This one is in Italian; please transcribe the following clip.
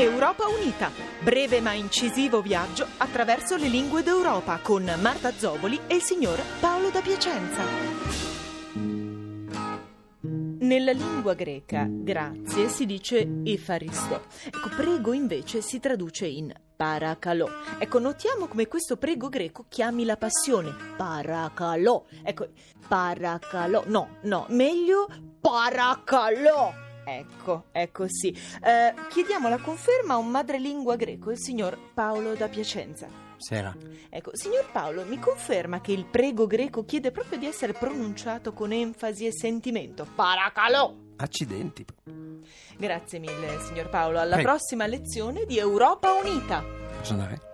Europa Unita, breve ma incisivo viaggio attraverso le lingue d'Europa con Marta Zoboli e il signor Paolo da Piacenza. Nella lingua greca grazie si dice efaristo. Ecco, prego invece si traduce in paracalò. Ecco, notiamo come questo prego greco chiami la passione paracalò. Ecco, paracalò. No, no, meglio paracalò. Ecco, ecco sì. Eh, chiediamo la conferma a un madrelingua greco, il signor Paolo da Piacenza. Sera. Ecco, signor Paolo, mi conferma che il prego greco chiede proprio di essere pronunciato con enfasi e sentimento. Paracalò! Accidenti. Grazie mille, signor Paolo. Alla Prego. prossima lezione di Europa Unita. Posso andare?